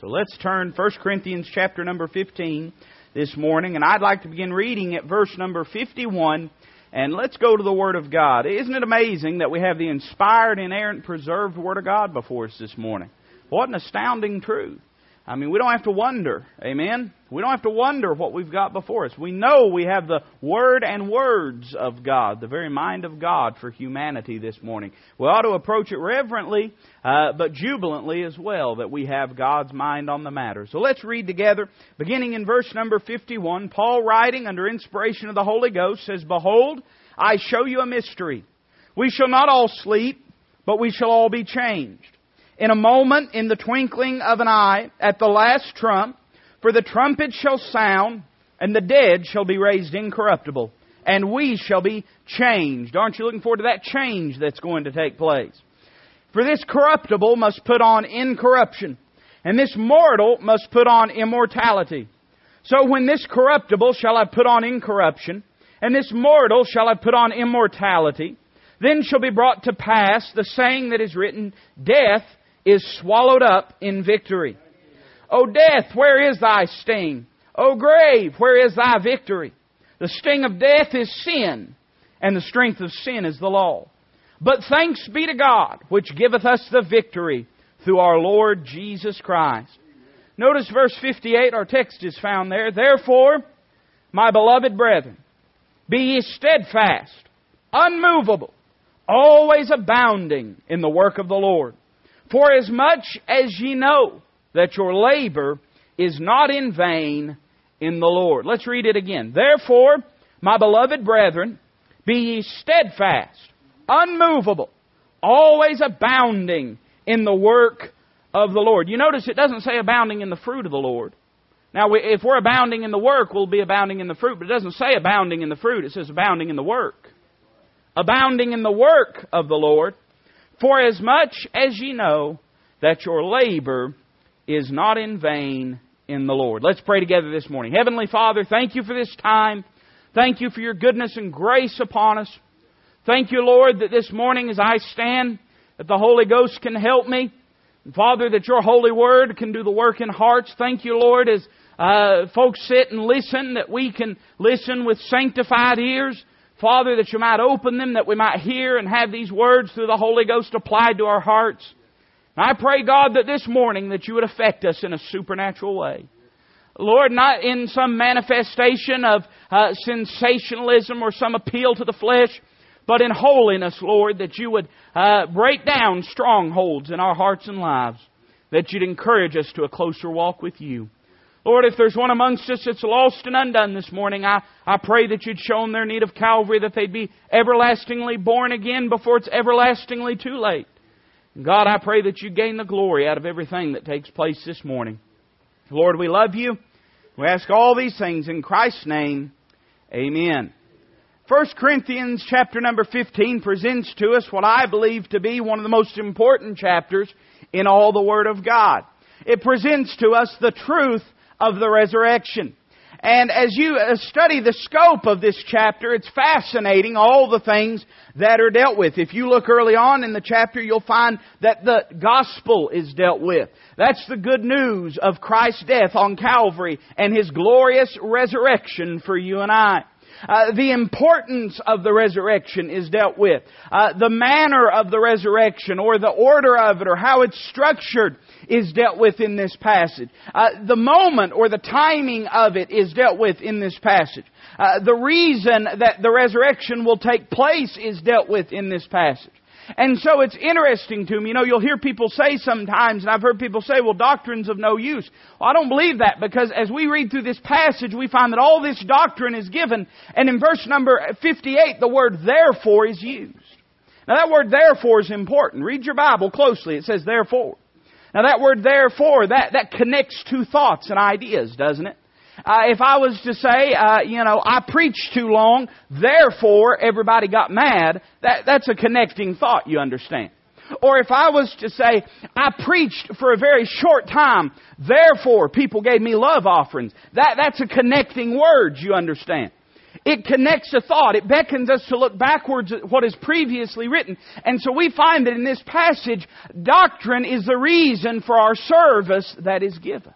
So let's turn 1 Corinthians chapter number 15 this morning, and I'd like to begin reading at verse number 51, and let's go to the Word of God. Isn't it amazing that we have the inspired, inerrant, preserved Word of God before us this morning? What an astounding truth. I mean, we don't have to wonder. Amen? We don't have to wonder what we've got before us. We know we have the Word and words of God, the very mind of God for humanity this morning. We ought to approach it reverently, uh, but jubilantly as well, that we have God's mind on the matter. So let's read together, beginning in verse number 51. Paul, writing under inspiration of the Holy Ghost, says, Behold, I show you a mystery. We shall not all sleep, but we shall all be changed in a moment, in the twinkling of an eye, at the last trump, for the trumpet shall sound, and the dead shall be raised incorruptible, and we shall be changed. Aren't you looking forward to that change that's going to take place? For this corruptible must put on incorruption, and this mortal must put on immortality. So when this corruptible shall have put on incorruption, and this mortal shall have put on immortality, then shall be brought to pass the saying that is written, Death is swallowed up in victory. O death, where is thy sting? O grave, where is thy victory? The sting of death is sin, and the strength of sin is the law. But thanks be to God, which giveth us the victory through our Lord Jesus Christ. Notice verse 58, our text is found there. Therefore, my beloved brethren, be ye steadfast, unmovable, always abounding in the work of the Lord for as much as ye know that your labor is not in vain in the Lord. Let's read it again. Therefore, my beloved brethren, be ye steadfast, unmovable, always abounding in the work of the Lord. You notice it doesn't say abounding in the fruit of the Lord. Now, if we're abounding in the work, we'll be abounding in the fruit, but it doesn't say abounding in the fruit, it says abounding in the work. Abounding in the work of the Lord. For as much as ye know that your labor is not in vain in the Lord. Let's pray together this morning. Heavenly Father, thank you for this time. Thank you for your goodness and grace upon us. Thank you, Lord, that this morning as I stand, that the Holy Ghost can help me. Father, that your holy word can do the work in hearts. Thank you, Lord, as uh, folks sit and listen, that we can listen with sanctified ears. Father, that you might open them, that we might hear and have these words through the Holy Ghost applied to our hearts. And I pray, God, that this morning that you would affect us in a supernatural way. Lord, not in some manifestation of uh, sensationalism or some appeal to the flesh, but in holiness, Lord, that you would uh, break down strongholds in our hearts and lives, that you'd encourage us to a closer walk with you. Lord, if there's one amongst us that's lost and undone this morning, I, I pray that you'd show them their need of Calvary, that they'd be everlastingly born again before it's everlastingly too late. God, I pray that you gain the glory out of everything that takes place this morning. Lord, we love you. We ask all these things in Christ's name. Amen. 1 Corinthians chapter number 15 presents to us what I believe to be one of the most important chapters in all the Word of God. It presents to us the truth of the resurrection. And as you uh, study the scope of this chapter, it's fascinating all the things that are dealt with. If you look early on in the chapter, you'll find that the gospel is dealt with. That's the good news of Christ's death on Calvary and His glorious resurrection for you and I. Uh, the importance of the resurrection is dealt with. Uh, the manner of the resurrection or the order of it or how it's structured is dealt with in this passage. Uh, the moment or the timing of it is dealt with in this passage. Uh, the reason that the resurrection will take place is dealt with in this passage. And so it's interesting to me. You know, you'll hear people say sometimes, and I've heard people say, well, doctrine's of no use. Well, I don't believe that because as we read through this passage, we find that all this doctrine is given, and in verse number 58, the word therefore is used. Now that word therefore is important. Read your Bible closely. It says therefore. Now that word therefore, that, that connects two thoughts and ideas, doesn't it? Uh, if I was to say, uh, you know, I preached too long, therefore everybody got mad, that, that's a connecting thought, you understand. Or if I was to say, I preached for a very short time, therefore people gave me love offerings, that, that's a connecting word, you understand. It connects a thought. It beckons us to look backwards at what is previously written. And so we find that in this passage, doctrine is the reason for our service that is given.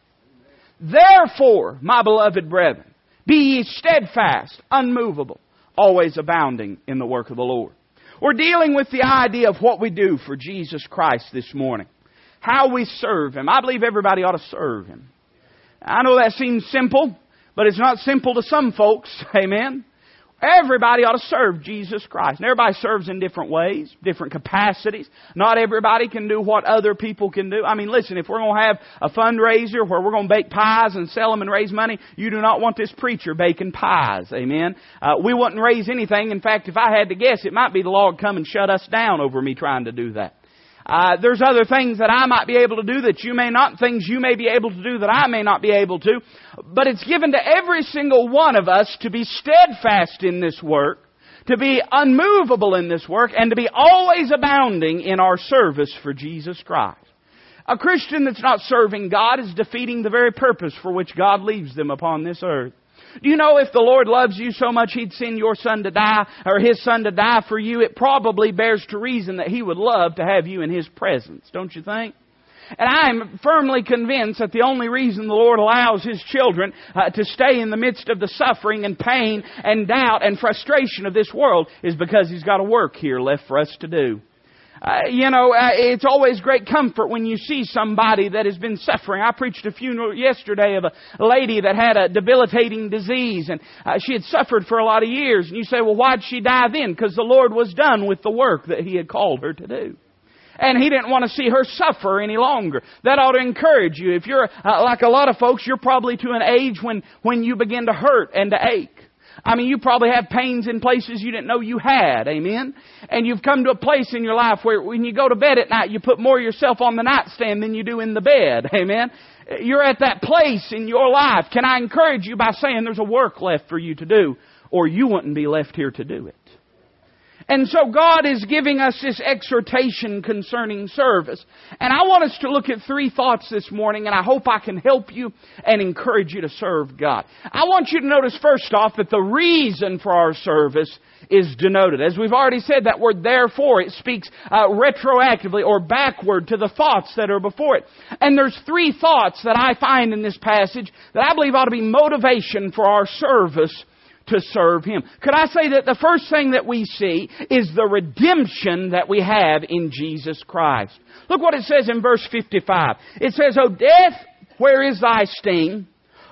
Therefore, my beloved brethren, be ye steadfast, unmovable, always abounding in the work of the Lord. We're dealing with the idea of what we do for Jesus Christ this morning. How we serve Him. I believe everybody ought to serve Him. I know that seems simple, but it's not simple to some folks. Amen. Everybody ought to serve Jesus Christ. And everybody serves in different ways, different capacities. Not everybody can do what other people can do. I mean, listen, if we're going to have a fundraiser where we're going to bake pies and sell them and raise money, you do not want this preacher baking pies. Amen. Uh, we wouldn't raise anything. In fact, if I had to guess, it might be the Lord come and shut us down over me trying to do that. Uh, there's other things that I might be able to do that you may not, things you may be able to do that I may not be able to. But it's given to every single one of us to be steadfast in this work, to be unmovable in this work, and to be always abounding in our service for Jesus Christ. A Christian that's not serving God is defeating the very purpose for which God leaves them upon this earth. Do you know if the Lord loves you so much He'd send your son to die, or His son to die for you, it probably bears to reason that He would love to have you in His presence, don't you think? And I am firmly convinced that the only reason the Lord allows His children uh, to stay in the midst of the suffering and pain and doubt and frustration of this world is because He's got a work here left for us to do. Uh, you know, uh, it's always great comfort when you see somebody that has been suffering. I preached a funeral yesterday of a lady that had a debilitating disease and uh, she had suffered for a lot of years. And you say, well, why'd she die then? Because the Lord was done with the work that He had called her to do and he didn't want to see her suffer any longer. That ought to encourage you. If you're uh, like a lot of folks, you're probably to an age when when you begin to hurt and to ache. I mean, you probably have pains in places you didn't know you had. Amen. And you've come to a place in your life where when you go to bed at night, you put more yourself on the nightstand than you do in the bed. Amen. You're at that place in your life. Can I encourage you by saying there's a work left for you to do, or you wouldn't be left here to do it? And so God is giving us this exhortation concerning service. And I want us to look at three thoughts this morning, and I hope I can help you and encourage you to serve God. I want you to notice first off that the reason for our service is denoted. As we've already said, that word therefore, it speaks uh, retroactively or backward to the thoughts that are before it. And there's three thoughts that I find in this passage that I believe ought to be motivation for our service to serve Him. Could I say that the first thing that we see is the redemption that we have in Jesus Christ? Look what it says in verse 55. It says, O death, where is thy sting?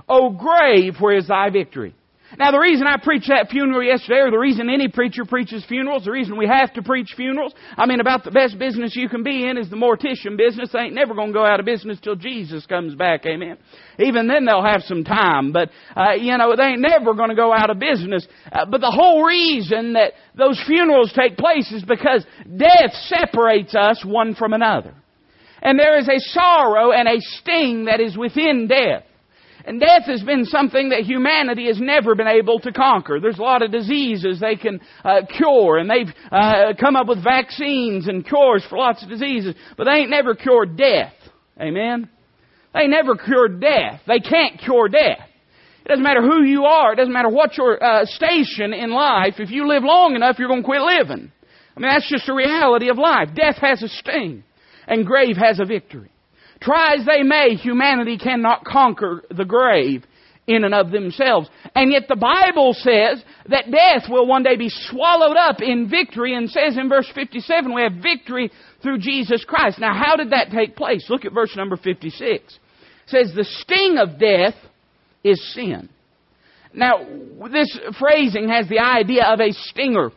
O grave, where is thy victory? Now, the reason I preached that funeral yesterday, or the reason any preacher preaches funerals, the reason we have to preach funerals, I mean, about the best business you can be in is the mortician business. They ain't never going to go out of business till Jesus comes back, amen. Even then they'll have some time, but, uh, you know, they ain't never going to go out of business. Uh, but the whole reason that those funerals take place is because death separates us one from another. And there is a sorrow and a sting that is within death. And death has been something that humanity has never been able to conquer. There's a lot of diseases they can uh, cure, and they've uh, come up with vaccines and cures for lots of diseases, but they ain't never cured death. Amen? They never cured death. They can't cure death. It doesn't matter who you are. It doesn't matter what your uh, station in life. If you live long enough, you're going to quit living. I mean, that's just the reality of life. Death has a sting, and grave has a victory. Try as they may, humanity cannot conquer the grave in and of themselves. And yet the Bible says that death will one day be swallowed up in victory and says in verse 57 we have victory through Jesus Christ. Now how did that take place? Look at verse number 56. It says the sting of death is sin. Now this phrasing has the idea of a stinger.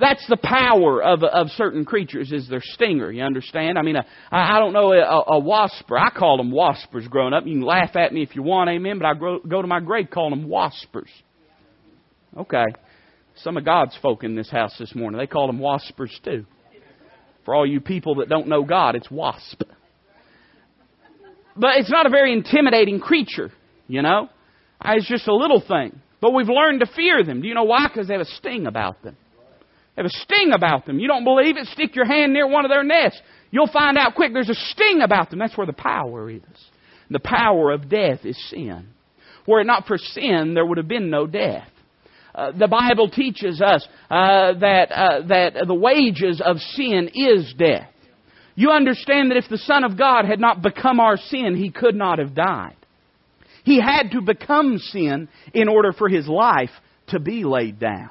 That's the power of, of certain creatures is their stinger. You understand? I mean, I don't know a, a wasper. I called them waspers growing up. You can laugh at me if you want, amen. But I go, go to my grave calling them waspers. Okay, some of God's folk in this house this morning they call them waspers too. For all you people that don't know God, it's wasp. But it's not a very intimidating creature, you know. It's just a little thing. But we've learned to fear them. Do you know why? Because they have a sting about them have a sting about them. You don't believe it? Stick your hand near one of their nests. You'll find out quick. There's a sting about them. That's where the power is. The power of death is sin. Were it not for sin, there would have been no death. uh, the Bible teaches us uh, that, uh, that the wages of sin is death. You understand that if the Son of God had not become our sin, He could not have died. He had to become sin in order for His life to be laid down.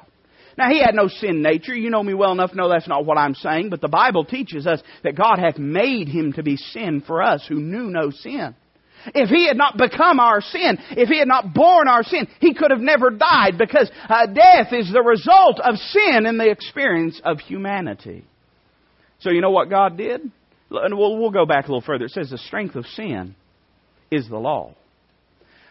Now, he had no sin nature. You know me well enough to know that's not what I'm saying, but the Bible teaches us that God hath made him to be sin for us who knew no sin. If he had not become our sin, if he had not borne our sin, he could have never died because uh, death is the result of sin in the experience of humanity. So you know what God did? And we'll, we'll go back a little further. It says the strength of sin is the law.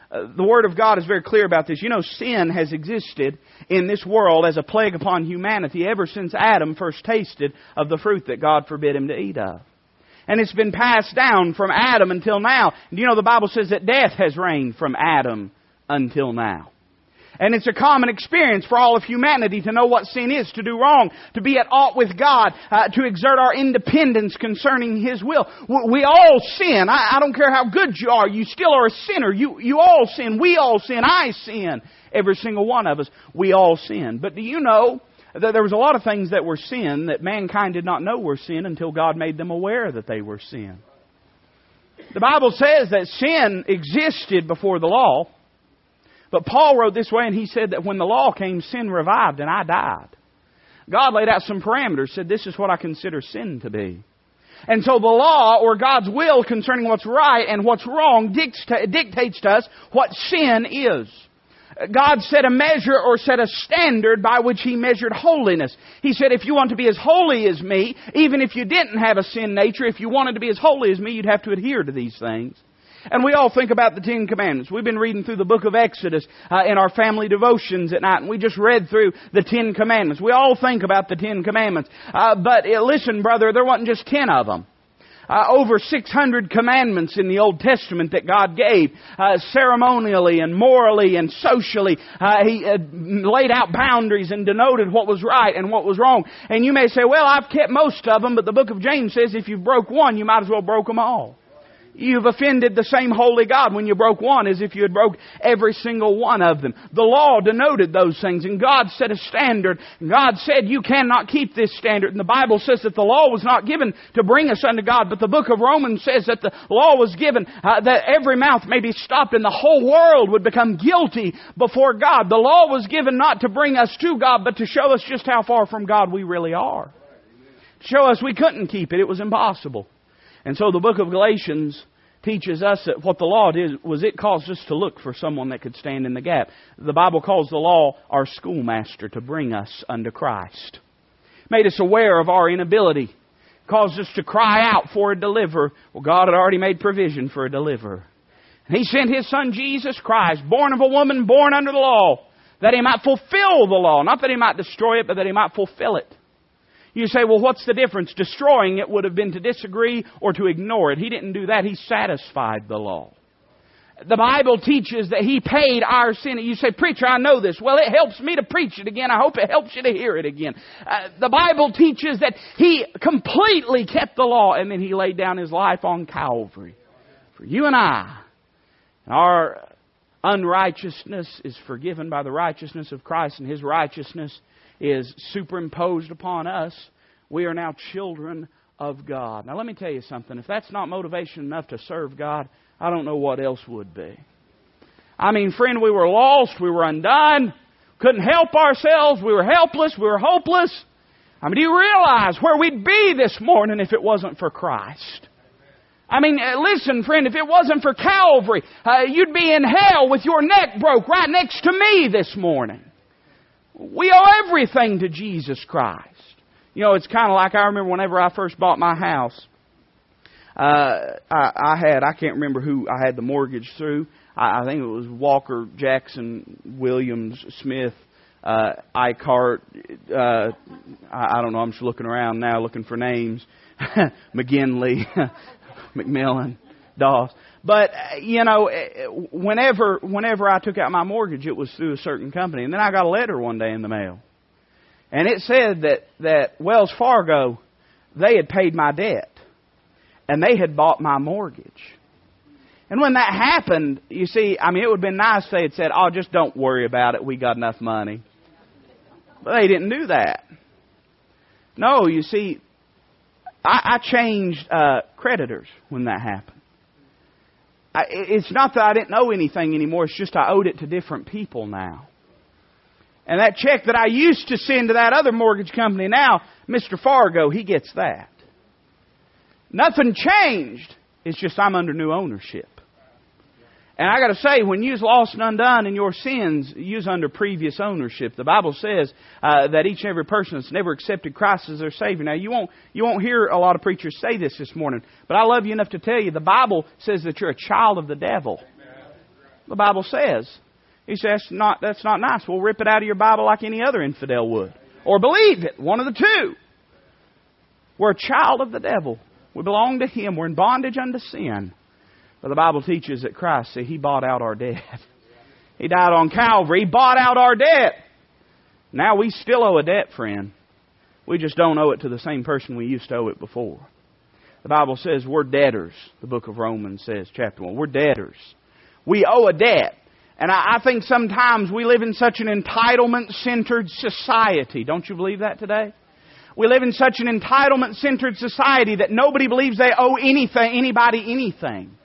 Uh, the Word of God is very clear about this. You know, sin has existed in this world as a plague upon humanity ever since Adam first tasted of the fruit that God forbid him to eat of. And it's been passed down from Adam until now. And you know, the Bible says that death has reigned from Adam until now. And it's a common experience for all of humanity to know what sin is, to do wrong, to be at ought with God, uh, to exert our independence concerning His will. We all sin. I, I don't care how good you are. You still are a sinner. You, you all sin. We all sin. I sin. Every single one of us. We all sin. But do you know that there was a lot of things that were sin that mankind did not know were sin until God made them aware that they were sin? The Bible says that sin existed before the law. But Paul wrote this way, and he said that when the law came, sin revived, and I died. God laid out some parameters, said this is what I consider sin to be. And so the law, or God's will concerning what's right and what's wrong, dictates to us what sin is. God set a measure or set a standard by which He measured holiness. He said, if you want to be as holy as me, even if you didn't have a sin nature, if you wanted to be as holy as me, you'd have to adhere to these things. And we all think about the Ten Commandments. We've been reading through the book of Exodus uh, in our family devotions at night, and we just read through the Ten Commandments. We all think about the Ten Commandments. Uh, but uh, listen, brother, there wasn't just ten of them. Uh, over 600 commandments in the Old Testament that God gave, uh, ceremonially and morally and socially. Uh, he uh, laid out boundaries and denoted what was right and what was wrong. And you may say, well, I've kept most of them, but the book of James says if you broke one, you might as well broke them all. You've offended the same holy God when you broke one as if you had broke every single one of them. The law denoted those things and God set a standard. God said you cannot keep this standard. And the Bible says that the law was not given to bring us unto God, but the book of Romans says that the law was given uh, that every mouth may be stopped and the whole world would become guilty before God. The law was given not to bring us to God, but to show us just how far from God we really are. Show us we couldn't keep it. It was impossible. And so the book of Galatians teaches us that what the law did was it caused us to look for someone that could stand in the gap. The Bible calls the law our schoolmaster to bring us unto Christ. Made us aware of our inability. Caused us to cry out for a deliverer. Well, God had already made provision for a deliverer. And He sent His Son Jesus Christ, born of a woman, born under the law, that He might fulfill the law. Not that He might destroy it, but that He might fulfill it. You say, well, what's the difference? Destroying it would have been to disagree or to ignore it. He didn't do that. He satisfied the law. The Bible teaches that He paid our sin. You say, preacher, I know this. Well, it helps me to preach it again. I hope it helps you to hear it again. Uh, the Bible teaches that He completely kept the law and then He laid down His life on Calvary for you and I. Our unrighteousness is forgiven by the righteousness of Christ and His righteousness is superimposed upon us, we are now children of God. Now, let me tell you something. If that's not motivation enough to serve God, I don't know what else would be. I mean, friend, we were lost, we were undone, couldn't help ourselves, we were helpless, we were hopeless. I mean, do you realize where we'd be this morning if it wasn't for Christ? I mean, uh, listen, friend, if it wasn't for Calvary, uh, you'd be in hell with your neck broke right next to me this morning. We owe everything to Jesus Christ. You know, it's kind of like I remember whenever I first bought my house. Uh, I, I had I can't remember who I had the mortgage through. I, I think it was Walker, Jackson, Williams, Smith, uh, Icart. Uh, I, I don't know. I'm just looking around now, looking for names. McGinley, McMillan, Doss. But uh, you know, uh, whenever whenever I took out my mortgage, it was through a certain company, and then I got a letter one day in the mail, and it said that that Wells Fargo they had paid my debt, and they had bought my mortgage. And when that happened, you see, I mean, it would have been nice if they had said, "Oh, just don't worry about it. We got enough money." But they didn't do that. No, you see, I, I changed uh, creditors when that happened. I, it's not that I didn't know anything anymore, it's just I owed it to different people now. And that check that I used to send to that other mortgage company now, Mr. Fargo, he gets that. Nothing changed. It's just I'm under new ownership. And I got to say, when you's lost and undone in your sins, you's under previous ownership. The Bible says uh, that each and every person that's never accepted Christ as their Savior. Now, you won't you won't hear a lot of preachers say this this morning, but I love you enough to tell you the Bible says that you're a child of the devil. The Bible says. He says that's not that's not nice. We'll rip it out of your Bible like any other infidel would, or believe it. One of the two. We're a child of the devil. We belong to Him. We're in bondage unto sin. But the Bible teaches that Christ, see, He bought out our debt. He died on Calvary. He bought out our debt. Now we still owe a debt, friend. We just don't owe it to the same person we used to owe it before. The Bible says we're debtors. The book of Romans says, chapter 1. We're debtors. We owe a debt. And I, I think sometimes we live in such an entitlement centered society. Don't you believe that today? We live in such an entitlement centered society that nobody believes they owe anything, anybody anything.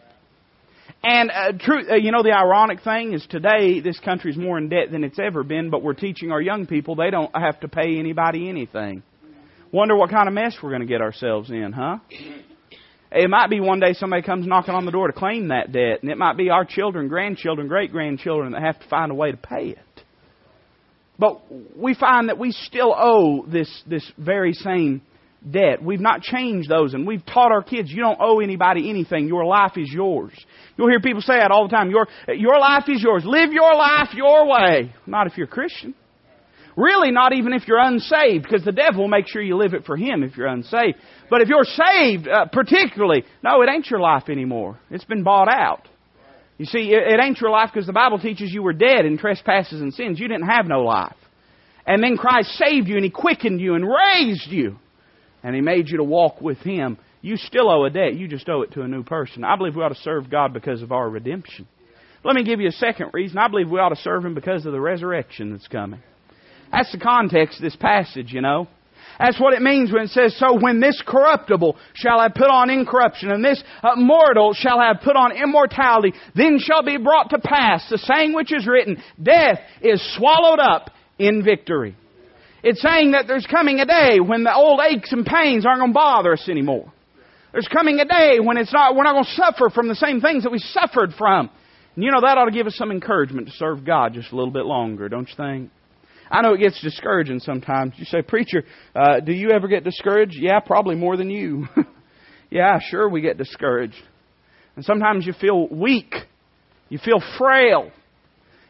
And uh, true, uh, you know, the ironic thing is today this country's more in debt than it's ever been, but we're teaching our young people they don't have to pay anybody anything. Wonder what kind of mess we're going to get ourselves in, huh? It might be one day somebody comes knocking on the door to claim that debt, and it might be our children, grandchildren, great grandchildren that have to find a way to pay it. But we find that we still owe this, this very same debt. We've not changed those, and we've taught our kids you don't owe anybody anything. Your life is yours. You'll hear people say that all the time. Your, your life is yours. Live your life your way. Not if you're a Christian. Really, not even if you're unsaved, because the devil will make sure you live it for him if you're unsaved. But if you're saved, uh, particularly, no, it ain't your life anymore. It's been bought out. You see, it, it ain't your life because the Bible teaches you were dead in trespasses and sins. You didn't have no life. And then Christ saved you and He quickened you and raised you. And He made you to walk with Him you still owe a debt. You just owe it to a new person. I believe we ought to serve God because of our redemption. Let me give you a second reason. I believe we ought to serve Him because of the resurrection that's coming. That's the context of this passage, you know. That's what it means when it says, So when this corruptible shall have put on incorruption, and this uh, mortal shall have put on immortality, then shall be brought to pass the saying which is written, Death is swallowed up in victory. It's saying that there's coming a day when the old aches and pains aren't going to bother us anymore. There's coming a day when it's not, we're not going to suffer from the same things that we suffered from. And you know, that ought to give us some encouragement to serve God just a little bit longer, don't you think? I know it gets discouraging sometimes. You say, Preacher, uh, do you ever get discouraged? Yeah, probably more than you. yeah, sure, we get discouraged. And sometimes you feel weak. You feel frail.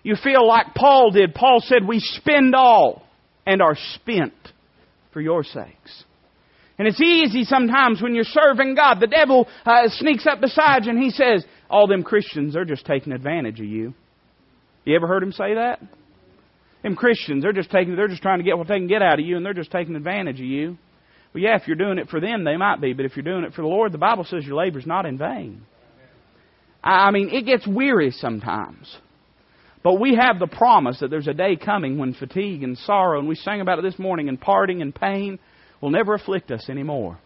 You feel like Paul did. Paul said, We spend all and are spent for your sakes. And it's easy sometimes when you're serving God. The devil uh, sneaks up beside you and he says, All them Christians, they're just taking advantage of you. You ever heard him say that? Them Christians, they're just taking, they're just trying to get what they can get out of you and they're just taking advantage of you. Well, yeah, if you're doing it for them, they might be, but if you're doing it for the Lord, the Bible says your labor's not in vain. I mean, it gets weary sometimes. But we have the promise that there's a day coming when fatigue and sorrow, and we sang about it this morning, and parting and pain, will never afflict us anymore.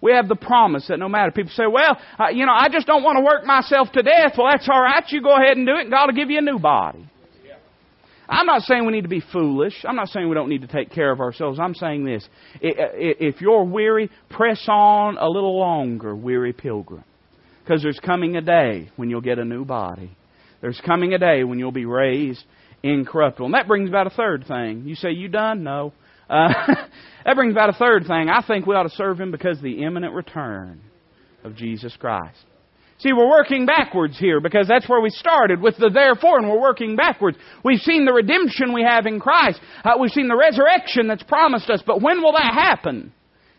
We have the promise that no matter, people say, well, uh, you know, I just don't want to work myself to death. Well, that's all right. You go ahead and do it, and God will give you a new body. I'm not saying we need to be foolish. I'm not saying we don't need to take care of ourselves. I'm saying this. If you're weary, press on a little longer, weary pilgrim. Because there's coming a day when you'll get a new body. There's coming a day when you'll be raised incorruptible. And that brings about a third thing. You say, You done? No. Uh, that brings about a third thing. I think we ought to serve Him because of the imminent return of Jesus Christ. See, we're working backwards here because that's where we started with the therefore, and we're working backwards. We've seen the redemption we have in Christ. Uh, we've seen the resurrection that's promised us, but when will that happen?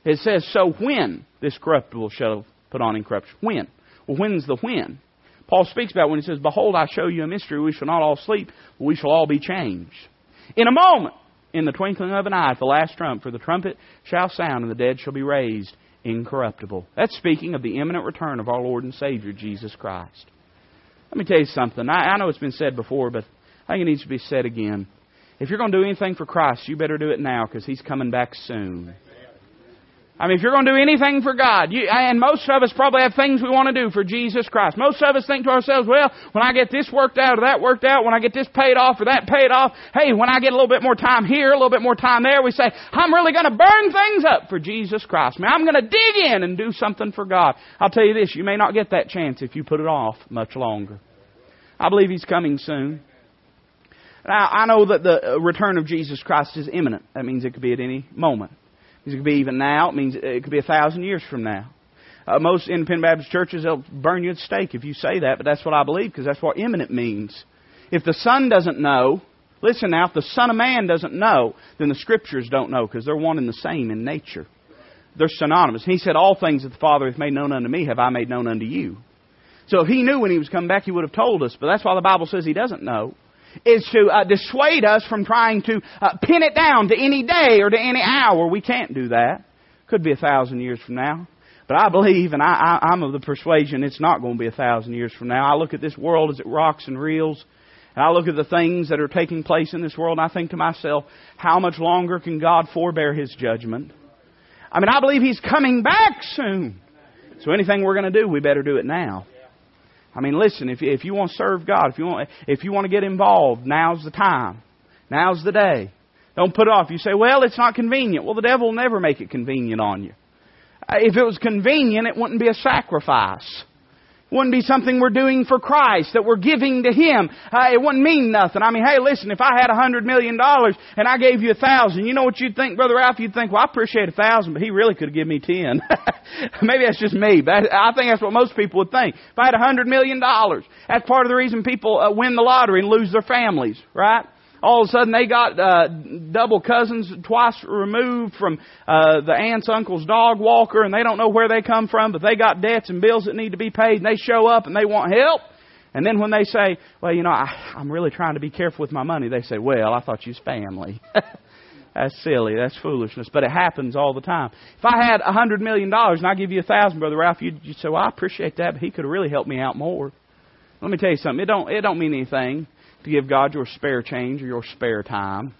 It says, so when this corruptible shall put on incorruption. When? Well, when's the when? Paul speaks about when he says, Behold, I show you a mystery. We shall not all sleep, but we shall all be changed. In a moment, in the twinkling of an eye at the last trump, for the trumpet shall sound, and the dead shall be raised incorruptible. That's speaking of the imminent return of our Lord and Savior, Jesus Christ. Let me tell you something. I, I know it's been said before, but I think it needs to be said again. If you're going to do anything for Christ, you better do it now because He's coming back soon. I mean, if you're going to do anything for God, you, and most of us probably have things we want to do for Jesus Christ. Most of us think to ourselves, well, when I get this worked out or that worked out, when I get this paid off or that paid off, hey, when I get a little bit more time here, a little bit more time there, we say, I'm really going to burn things up for Jesus Christ. Man, I'm going to dig in and do something for God. I'll tell you this, you may not get that chance if you put it off much longer. I believe He's coming soon. Now, I know that the return of Jesus Christ is imminent. That means it could be at any moment. It could be even now. It means it could be a thousand years from now. Uh, most independent Baptist churches, they'll burn you at stake if you say that, but that's what I believe because that's what imminent means. If the Son doesn't know, listen now, if the Son of Man doesn't know, then the Scriptures don't know because they're one and the same in nature. They're synonymous. He said, All things that the Father hath made known unto me have I made known unto you. So if he knew when he was coming back, he would have told us, but that's why the Bible says he doesn't know is to uh, dissuade us from trying to uh, pin it down to any day or to any hour. We can't do that. Could be a thousand years from now. But I believe, and I, I, I'm of the persuasion, it's not going to be a thousand years from now. I look at this world as it rocks and reels, and I look at the things that are taking place in this world, and I think to myself, how much longer can God forbear His judgment? I mean, I believe He's coming back soon. So anything we're going to do, we better do it now. I mean, listen, if if you want to serve God, if you want, if you want to get involved, now's the time. Now's the day. Don't put it off. You say, well, it's not convenient. Well, the devil will never make it convenient on you. Uh, if it was convenient, it wouldn't be a sacrifice wouldn't be something we're doing for Christ, that we're giving to Him. Uh, it wouldn't mean nothing. I mean, hey, listen, if I had a hundred million dollars and I gave you a thousand, you know what you'd think, Brother Ralph? You'd think, well, I appreciate a thousand, but he really could have given me ten. Maybe that's just me, but I think that's what most people would think. If I had a hundred million dollars, that's part of the reason people uh, win the lottery and lose their families, right? All of a sudden they got uh, double cousins twice removed from uh, the aunt's uncle's dog walker, and they don't know where they come from, but they got debts and bills that need to be paid, and they show up and they want help. And then when they say, "Well, you know, I, I'm really trying to be careful with my money," they say, "Well, I thought you was family." That's silly. That's foolishness. But it happens all the time. If I had a hundred million dollars and I give you a thousand, brother Ralph, you'd, you'd say, "Well, I appreciate that, but he could have really helped me out more." Let me tell you something. It don't it don't mean anything to give God your spare change or your spare time.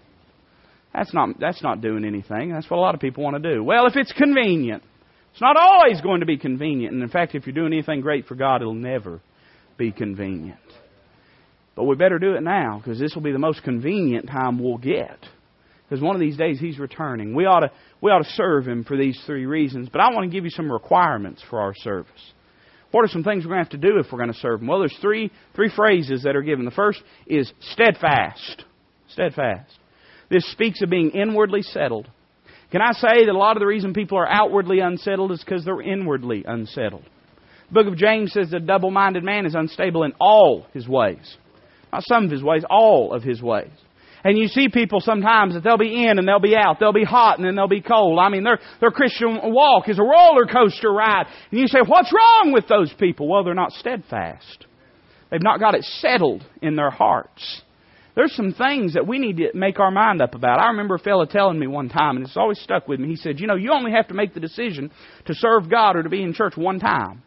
That's not, that's not doing anything. That's what a lot of people want to do. Well, if it's convenient, it's not always going to be convenient. And in fact, if you're doing anything great for God, it'll never be convenient. But we better do it now because this will be the most convenient time we'll get. Because one of these days He's returning. We ought, to, we ought to serve Him for these three reasons. But I want to give you some requirements for our service. What are some things we're going to have to do if we're going to serve Him? Well, there's three, three phrases that are given. The first is steadfast. Steadfast. This speaks of being inwardly settled. Can I say that a lot of the reason people are outwardly unsettled is because they're inwardly unsettled? The book of James says the double minded man is unstable in all his ways. Not some of his ways, all of his ways. And you see people sometimes that they'll be in and they'll be out. They'll be hot and then they'll be cold. I mean, their, their Christian walk is a roller coaster ride. And you say, what's wrong with those people? Well, they're not steadfast. They've not got it settled in their hearts. There's some things that we need to make our mind up about. I remember a fellow telling me one time, and it's always stuck with me. He said, You know, you only have to make the decision to serve God or to be in church one time.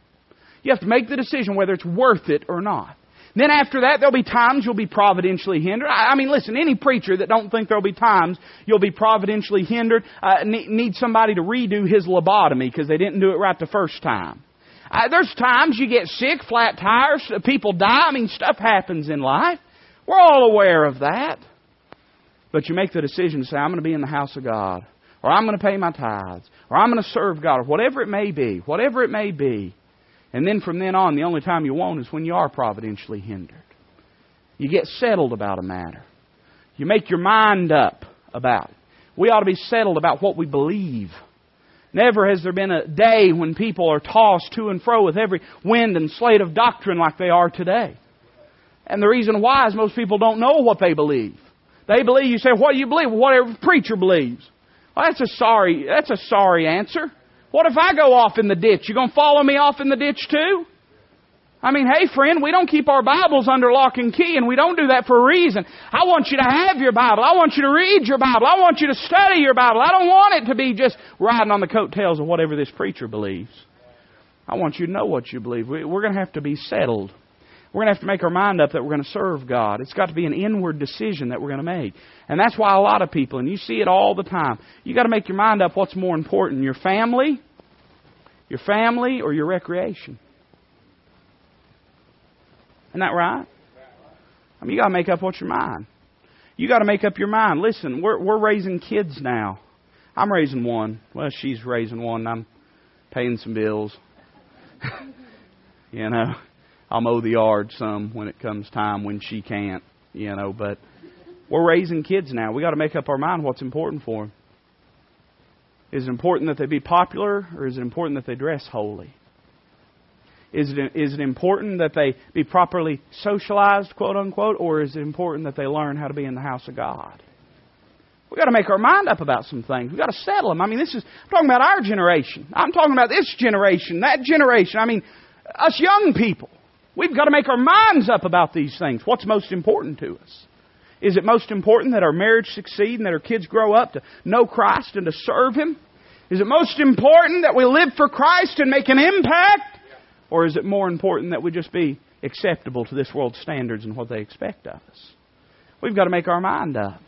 You have to make the decision whether it's worth it or not. Then after that, there'll be times you'll be providentially hindered. I, mean, listen, any preacher that don't think there'll be times you'll be providentially hindered uh, need somebody to redo his lobotomy because they didn't do it right the first time. Uh, there's times you get sick, flat tires, uh, people die. I mean, stuff happens in life. We're all aware of that. But you make the decision to say, I'm going to be in the house of God, or I'm going to pay my tithes, or I'm going to serve God, or whatever it may be, whatever it may be. And then from then on, the only time you won't is when you are providentially hindered. You get settled about a matter. You make your mind up about it. We ought to be settled about what we believe. Never has there been a day when people are tossed to and fro with every wind and slate of doctrine like they are today. And the reason why is most people don't know what they believe. They believe, you say, what do you believe? Whatever preacher believes. Well, that's a sorry, that's a sorry answer. What if I go off in the ditch? You gonna follow me off in the ditch too? I mean, hey friend, we don't keep our Bibles under lock and key and we don't do that for a reason. I want you to have your Bible. I want you to read your Bible. I want you to study your Bible. I don't want it to be just riding on the coattails of whatever this preacher believes. I want you to know what you believe. We're going to have to be settled. We're going to have to make our mind up that we're going to serve God. It's got to be an inward decision that we're going to make. And that's why a lot of people, and you see it all the time, you got to make your mind up what's more important, your family, your family, or your recreation. Isn't that right? I mean, you got to make up what's your mind. You got to make up your mind. Listen, we're we're raising kids now. I'm raising one. Well, she's raising one. I'm paying some bills. you know, I'll mow the yard some when it comes time when she can't. You know, but we're raising kids now. We got to make up our mind what's important for them. Is it important that they be popular, or is it important that they dress holy? Is it, is it important that they be properly socialized, quote unquote, or is it important that they learn how to be in the house of God? We've got to make our mind up about some things. We've got to settle them. I mean, this is, I'm talking about our generation. I'm talking about this generation, that generation. I mean, us young people. We've got to make our minds up about these things. What's most important to us? Is it most important that our marriage succeed and that our kids grow up to know Christ and to serve Him? Is it most important that we live for Christ and make an impact? Or is it more important that we just be acceptable to this world's standards and what they expect of us? We've got to make our mind up.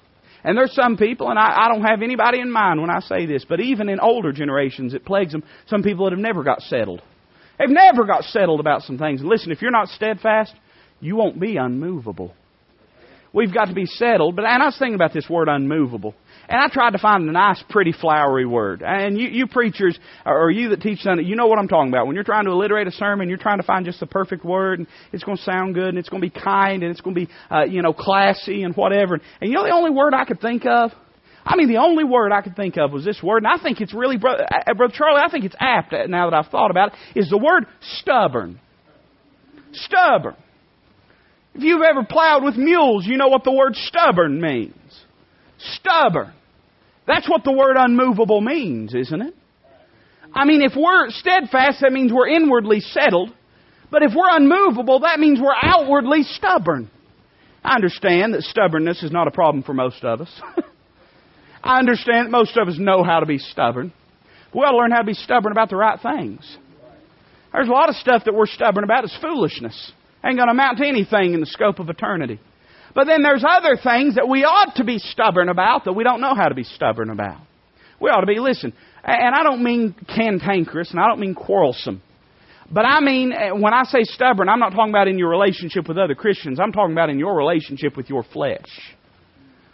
And there's some people, and I, I don't have anybody in mind when I say this, but even in older generations, it plagues them. Some people that have never got settled. They've never got settled about some things. And listen, if you're not steadfast, you won't be unmovable. We've got to be settled. But and I was thinking about this word unmovable. And I tried to find a nice, pretty, flowery word. And you, you preachers, or you that teach Sunday, you know what I'm talking about. When you're trying to alliterate a sermon, you're trying to find just the perfect word, and it's going to sound good, and it's going to be kind, and it's going to be, uh, you know, classy, and whatever. And you know the only word I could think of? I mean, the only word I could think of was this word, and I think it's really, brother, uh, brother Charlie, I think it's apt now that I've thought about it, is the word stubborn. Stubborn. If you've ever plowed with mules, you know what the word stubborn means. Stubborn. That's what the word unmovable means, isn't it? I mean, if we're steadfast, that means we're inwardly settled. But if we're unmovable, that means we're outwardly stubborn. I understand that stubbornness is not a problem for most of us. I understand that most of us know how to be stubborn. But we ought to learn how to be stubborn about the right things. There's a lot of stuff that we're stubborn about is foolishness. Ain't going to amount to anything in the scope of eternity. But then there's other things that we ought to be stubborn about that we don't know how to be stubborn about. We ought to be, listen, and I don't mean cantankerous and I don't mean quarrelsome. But I mean, eh, when I say stubborn, I'm not talking about in your relationship with other Christians. I'm talking about in your relationship with your flesh.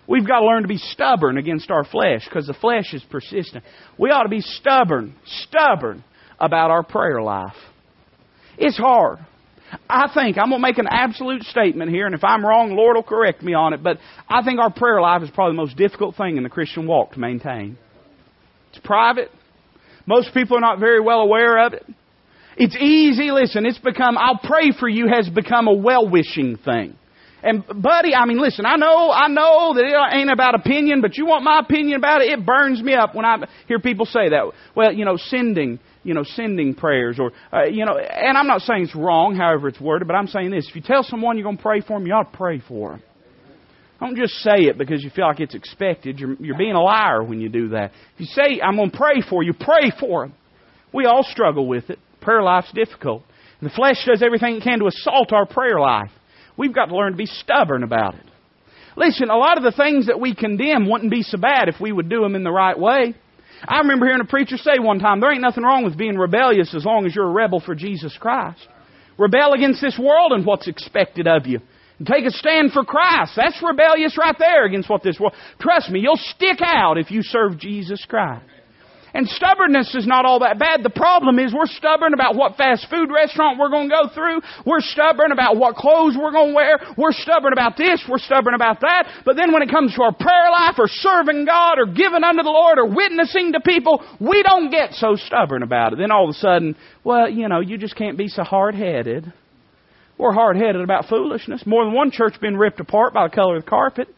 We've got to learn to be stubborn against our flesh because the flesh is persistent. We ought to be stubborn, stubborn about our prayer life. It's hard. I think, I'm going to make an absolute statement here, and if I'm wrong, Lord will correct me on it, but I think our prayer life is probably the most difficult thing in the Christian walk to maintain. It's private. Most people are not very well aware of it. It's easy, listen, it's become, I'll pray for you has become a well-wishing thing. And buddy, I mean, listen, I know, I know that it ain't about opinion, but you want my opinion about it? It burns me up when I hear people say that. Well, you know, sending you know, sending prayers or, uh, you know, and I'm not saying it's wrong, however it's worded, but I'm saying this. If you tell someone you're going to pray for them, you ought to pray for them. Don't just say it because you feel like it's expected. You're, you're being a liar when you do that. If you say, I'm going to pray for you, pray for them. We all struggle with it. Prayer life's difficult. And the flesh does everything it can to assault our prayer life. We've got to learn to be stubborn about it. Listen, a lot of the things that we condemn wouldn't be so bad if we would do them in the right way. I remember hearing a preacher say one time, there ain't nothing wrong with being rebellious as long as you're a rebel for Jesus Christ. Rebel against this world and what's expected of you. And take a stand for Christ. That's rebellious right there against what this world. Trust me, you'll stick out if you serve Jesus Christ. And stubbornness is not all that bad. The problem is we're stubborn about what fast food restaurant we're going to go through. We're stubborn about what clothes we're going to wear. We're stubborn about this. We're stubborn about that. But then when it comes to our prayer life or serving God or giving unto the Lord or witnessing to people, we don't get so stubborn about it. Then all of a sudden, well, you know, you just can't be so hard-headed. We're hard-headed about foolishness. More than one church been ripped apart by the color of the carpet.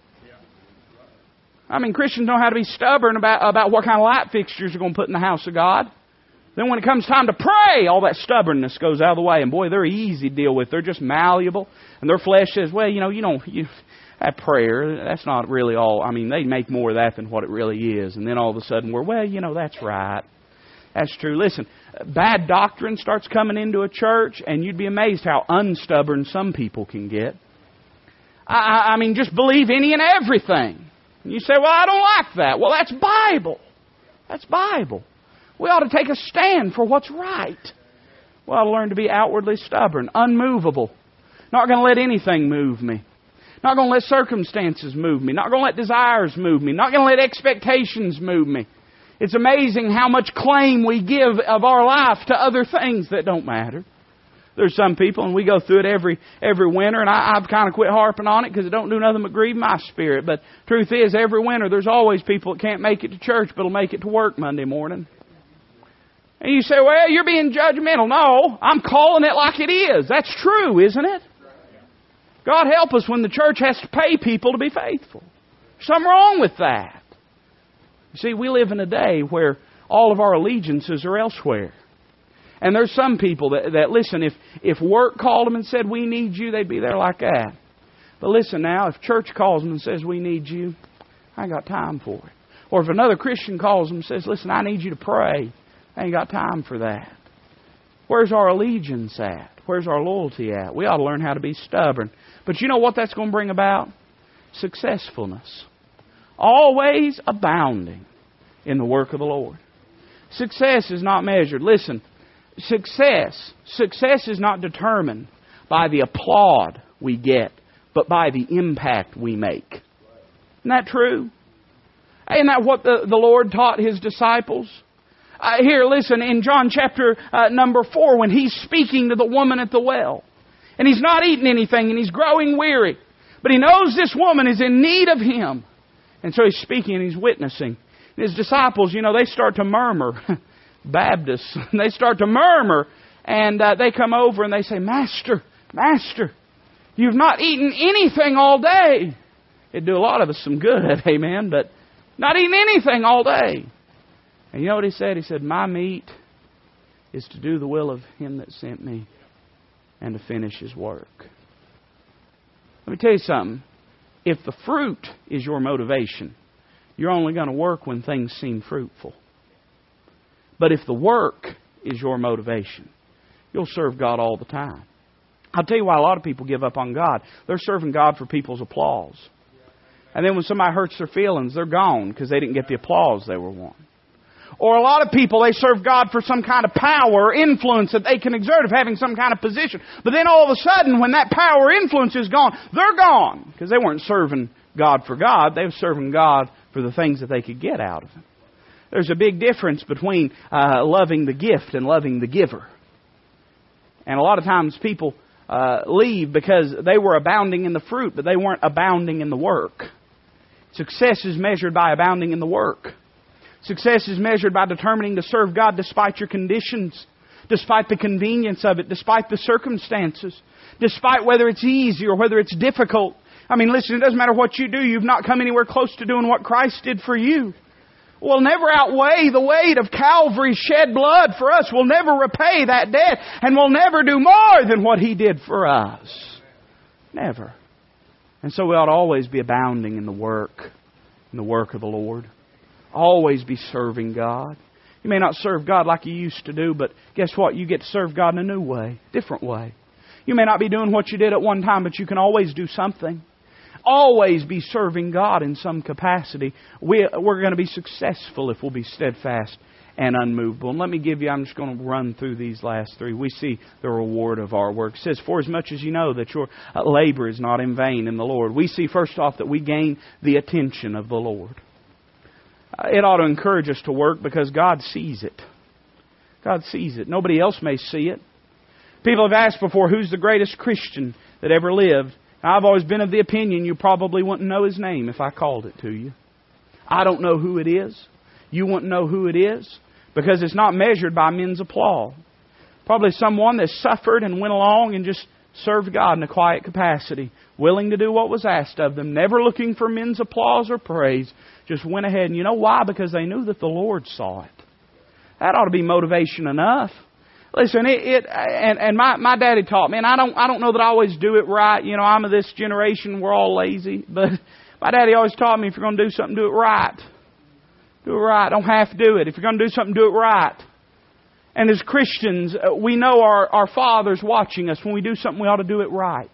I mean, Christians know how to be stubborn about, about what kind of light fixtures are going to put in the house of God. Then when it comes time to pray, all that stubbornness goes out of the way. And boy, they're easy to deal with. They're just malleable. And their flesh says, well, you know, you don't, you, that prayer, that's not really all. I mean, they make more of that than what it really is. And then all of a sudden we're, well, you know, that's right. That's true. Listen, bad doctrine starts coming into a church, and you'd be amazed how unstubborn some people can get. I, I mean, just believe any and everything. You say, well, I don't like that. Well, that's Bible. That's Bible. We ought to take a stand for what's right. We ought to learn to be outwardly stubborn, unmovable. Not going to let anything move me. Not going to let circumstances move me. Not going to let desires move me. Not going to let expectations move me. It's amazing how much claim we give of our life to other things that don't matter. There's some people, and we go through it every every winter, and I, I've kind of quit harping on it because it don't do nothing but grieve my spirit. But truth is, every winter there's always people that can't make it to church, but'll make it to work Monday morning. And you say, "Well, you're being judgmental." No, I'm calling it like it is. That's true, isn't it? God help us when the church has to pay people to be faithful. something wrong with that. You see, we live in a day where all of our allegiances are elsewhere. And there's some people that, that listen, if, if work called them and said, We need you, they'd be there like that. But listen now, if church calls them and says, We need you, I ain't got time for it. Or if another Christian calls them and says, Listen, I need you to pray, I ain't got time for that. Where's our allegiance at? Where's our loyalty at? We ought to learn how to be stubborn. But you know what that's going to bring about? Successfulness always abounding in the work of the Lord. Success is not measured. Listen, success, success is not determined by the applaud we get, but by the impact we make. Isn't that true? Isn't that what the, the Lord taught His disciples? Uh, here, listen, in John chapter uh, number 4, when He's speaking to the woman at the well, and He's not eating anything, and He's growing weary, but He knows this woman is in need of Him. And so he's speaking and he's witnessing. And his disciples, you know, they start to murmur. Baptists, they start to murmur and uh, they come over and they say, Master, Master, you've not eaten anything all day. It'd do a lot of us some good, amen, but not eating anything all day. And you know what he said? He said, My meat is to do the will of him that sent me and to finish his work. Let me tell you something. If the fruit is your motivation, you're only going to work when things seem fruitful. But if the work is your motivation, you'll serve God all the time. I'll tell you why a lot of people give up on God. They're serving God for people's applause. And then when somebody hurts their feelings, they're gone because they didn't get the applause they were wanting. Or a lot of people, they serve God for some kind of power or influence that they can exert of having some kind of position. But then all of a sudden, when that power or influence is gone, they're gone. Because they weren't serving God for God, they were serving God for the things that they could get out of Him. There's a big difference between uh, loving the gift and loving the giver. And a lot of times people uh, leave because they were abounding in the fruit, but they weren't abounding in the work. Success is measured by abounding in the work. Success is measured by determining to serve God despite your conditions, despite the convenience of it, despite the circumstances, despite whether it's easy or whether it's difficult. I mean, listen, it doesn't matter what you do, you've not come anywhere close to doing what Christ did for you. Will never outweigh the weight of Calvary's shed blood for us. Will never repay that debt, and will never do more than what He did for us. Never. And so we ought to always be abounding in the work, in the work of the Lord. Always be serving God. You may not serve God like you used to do, but guess what? You get to serve God in a new way, different way. You may not be doing what you did at one time, but you can always do something. Always be serving God in some capacity. We, we're going to be successful if we'll be steadfast and unmovable. And let me give you, I'm just going to run through these last three. We see the reward of our work. It says, For as much as you know that your uh, labor is not in vain in the Lord. We see first off that we gain the attention of the Lord. Uh, it ought to encourage us to work because God sees it. God sees it. Nobody else may see it. People have asked before, who's the greatest Christian that ever lived? I've always been of the opinion you probably wouldn't know his name if I called it to you. I don't know who it is. You wouldn't know who it is because it's not measured by men's applause. Probably someone that suffered and went along and just served God in a quiet capacity, willing to do what was asked of them, never looking for men's applause or praise, just went ahead. And you know why? Because they knew that the Lord saw it. That ought to be motivation enough. Listen, it, it and, and my, my daddy taught me, and I don't I don't know that I always do it right. You know, I'm of this generation, we're all lazy, but my daddy always taught me if you're going to do something, do it right. Do it right. Don't to do it. If you're going to do something, do it right. And as Christians, uh, we know our, our Father's watching us. When we do something, we ought to do it right.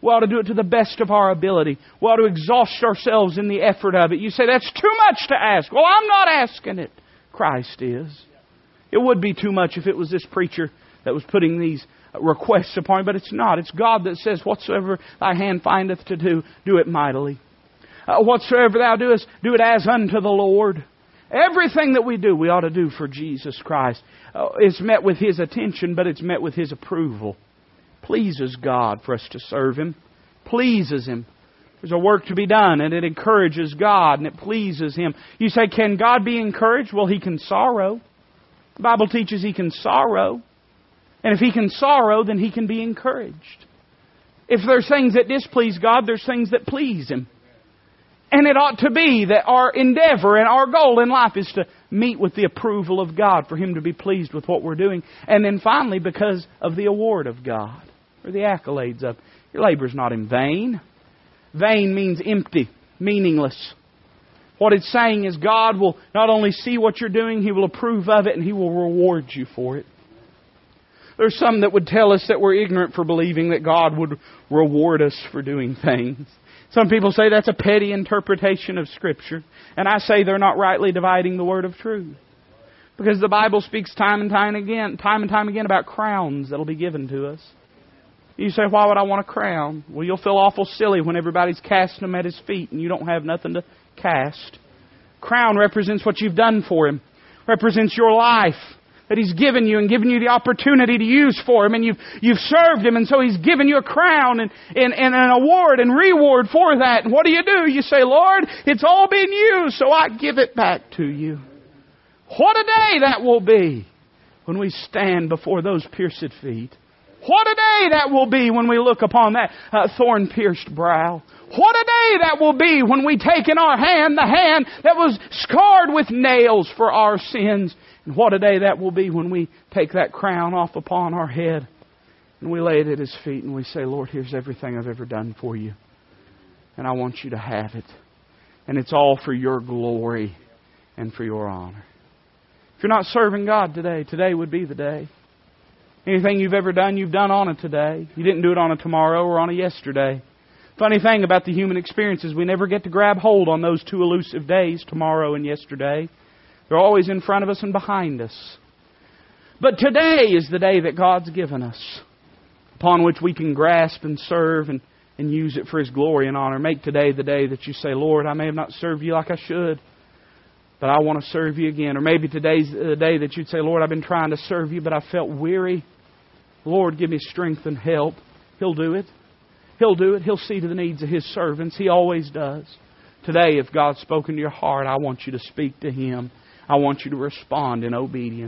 We ought to do it to the best of our ability. We ought to exhaust ourselves in the effort of it. You say, that's too much to ask. Well, I'm not asking it. Christ is. It would be too much if it was this preacher that was putting these requests upon you, but it's not. It's God that says, Whatsoever thy hand findeth to do, do it mightily. Uh, whatsoever thou doest, do it as unto the Lord. Everything that we do, we ought to do for Jesus Christ. Uh, it's met with His attention, but it's met with His approval. Pleases God for us to serve Him. Pleases Him. There's a work to be done, and it encourages God, and it pleases Him. You say, can God be encouraged? Well, He can sorrow. The Bible teaches He can sorrow. And if He can sorrow, then He can be encouraged. If there's things that displease God, there's things that please Him. And it ought to be that our endeavor and our goal in life is to meet with the approval of God, for Him to be pleased with what we're doing. And then finally, because of the award of God, or the accolades of your labor is not in vain. Vain means empty, meaningless. What it's saying is God will not only see what you're doing, He will approve of it and He will reward you for it. There's some that would tell us that we're ignorant for believing that God would reward us for doing things. Some people say that's a petty interpretation of Scripture. And I say they're not rightly dividing the word of truth. Because the Bible speaks time and time again, time and time again about crowns that'll be given to us. You say, why would I want a crown? Well, you'll feel awful silly when everybody's casting them at his feet and you don't have nothing to cast. Crown represents what you've done for him, represents your life that He's given you and given you the opportunity to use for Him, and you've, you've served Him, and so He's given you a crown and, and, and an award and reward for that. And what do you do? You say, Lord, it's all been used, so I give it back to you. What a day that will be when we stand before those pierced feet. What a day that will be when we look upon that uh, thorn pierced brow. What a day that will be when we take in our hand the hand that was scarred with nails for our sins and what a day that will be when we take that crown off upon our head and we lay it at His feet and we say, Lord, here's everything I've ever done for you. And I want you to have it. And it's all for your glory and for your honor. If you're not serving God today, today would be the day. Anything you've ever done, you've done on it today. You didn't do it on a tomorrow or on a yesterday. Funny thing about the human experience is we never get to grab hold on those two elusive days, tomorrow and yesterday. They're always in front of us and behind us. But today is the day that God's given us, upon which we can grasp and serve and, and use it for His glory and honor. Make today the day that you say, Lord, I may have not served you like I should, but I want to serve you again. Or maybe today's the day that you'd say, Lord, I've been trying to serve you, but I felt weary. Lord, give me strength and help. He'll do it. He'll do it. He'll see to the needs of His servants. He always does. Today, if God's spoken to your heart, I want you to speak to Him I want you to respond in obedience.